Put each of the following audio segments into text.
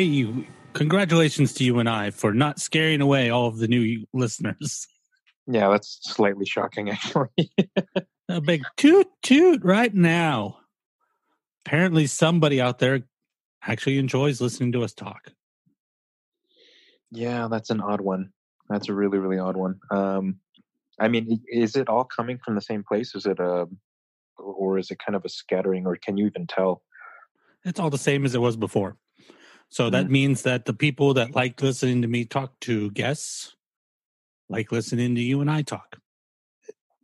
Hey, you, congratulations to you and I for not scaring away all of the new listeners. Yeah, that's slightly shocking, actually. A big toot toot right now. Apparently, somebody out there actually enjoys listening to us talk. yeah, that's an odd one. That's a really, really odd one. Um, I mean, is it all coming from the same place? Is it a, or is it kind of a scattering, or can you even tell? It's all the same as it was before. So that mm-hmm. means that the people that like listening to me talk to guests like listening to you and I talk.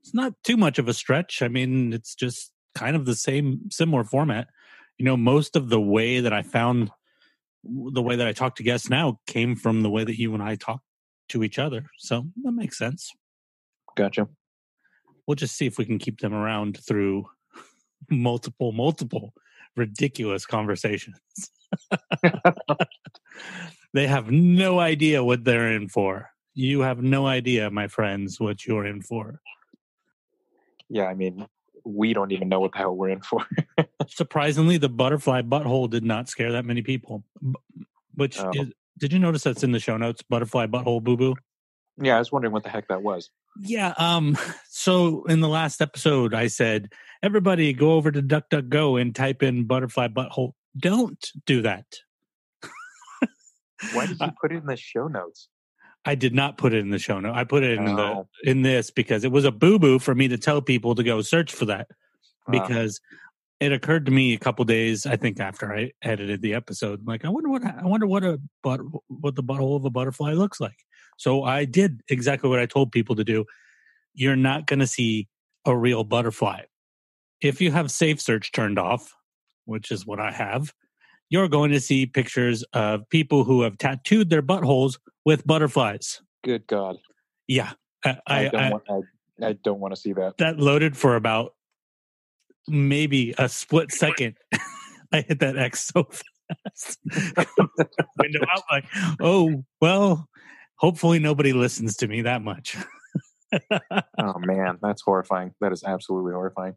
It's not too much of a stretch. I mean, it's just kind of the same, similar format. You know, most of the way that I found the way that I talk to guests now came from the way that you and I talk to each other. So that makes sense. Gotcha. We'll just see if we can keep them around through multiple, multiple ridiculous conversations. they have no idea what they're in for. You have no idea, my friends, what you're in for. Yeah, I mean, we don't even know what the hell we're in for. Surprisingly, the butterfly butthole did not scare that many people. Which Oh. is, did you notice that's in the show notes? Butterfly butthole boo boo. yeah, I was wondering what the heck that was. Yeah. Um. So in the last episode, I said, everybody go over to DuckDuckGo and type in butterfly butthole. Don't do that. Why did you Uh, put it in the show notes? I did not put it in the show note. I put it in Oh. the in this because it was a boo boo for me to tell people to go search for that Ah. because it occurred to me a couple days I think after I edited the episode. Like I wonder what I wonder what a but what the butthole of a butterfly looks like. So I did exactly what I told people to do. You're not going to see a real butterfly if you have safe search turned off, which is what I have. You're going to see pictures of people who have tattooed their buttholes with butterflies. Good God, Yeah, I, I, I, don't I, want. I, I don't want to see that. that loaded for about maybe a split second. I hit that X so fast. Window out like, oh well. Hopefully nobody listens to me that much. Oh man, that's horrifying. That is absolutely horrifying.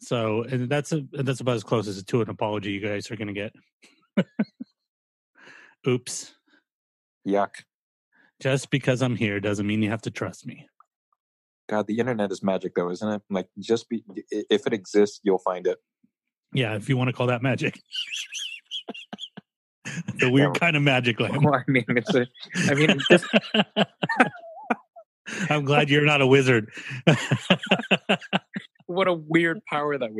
So and that's a that's about as close as to an apology you guys are going to get. Oops. Yuck. Just because I'm here doesn't mean you have to trust me. God, the internet is magic, though, isn't it? Like, just be if it exists, you'll find it. Yeah, if you want to call that magic. the weird Yeah. kind of magic. Well, I mean, it's a. I mean, it's just I'm glad you're not a wizard. what a weird power that would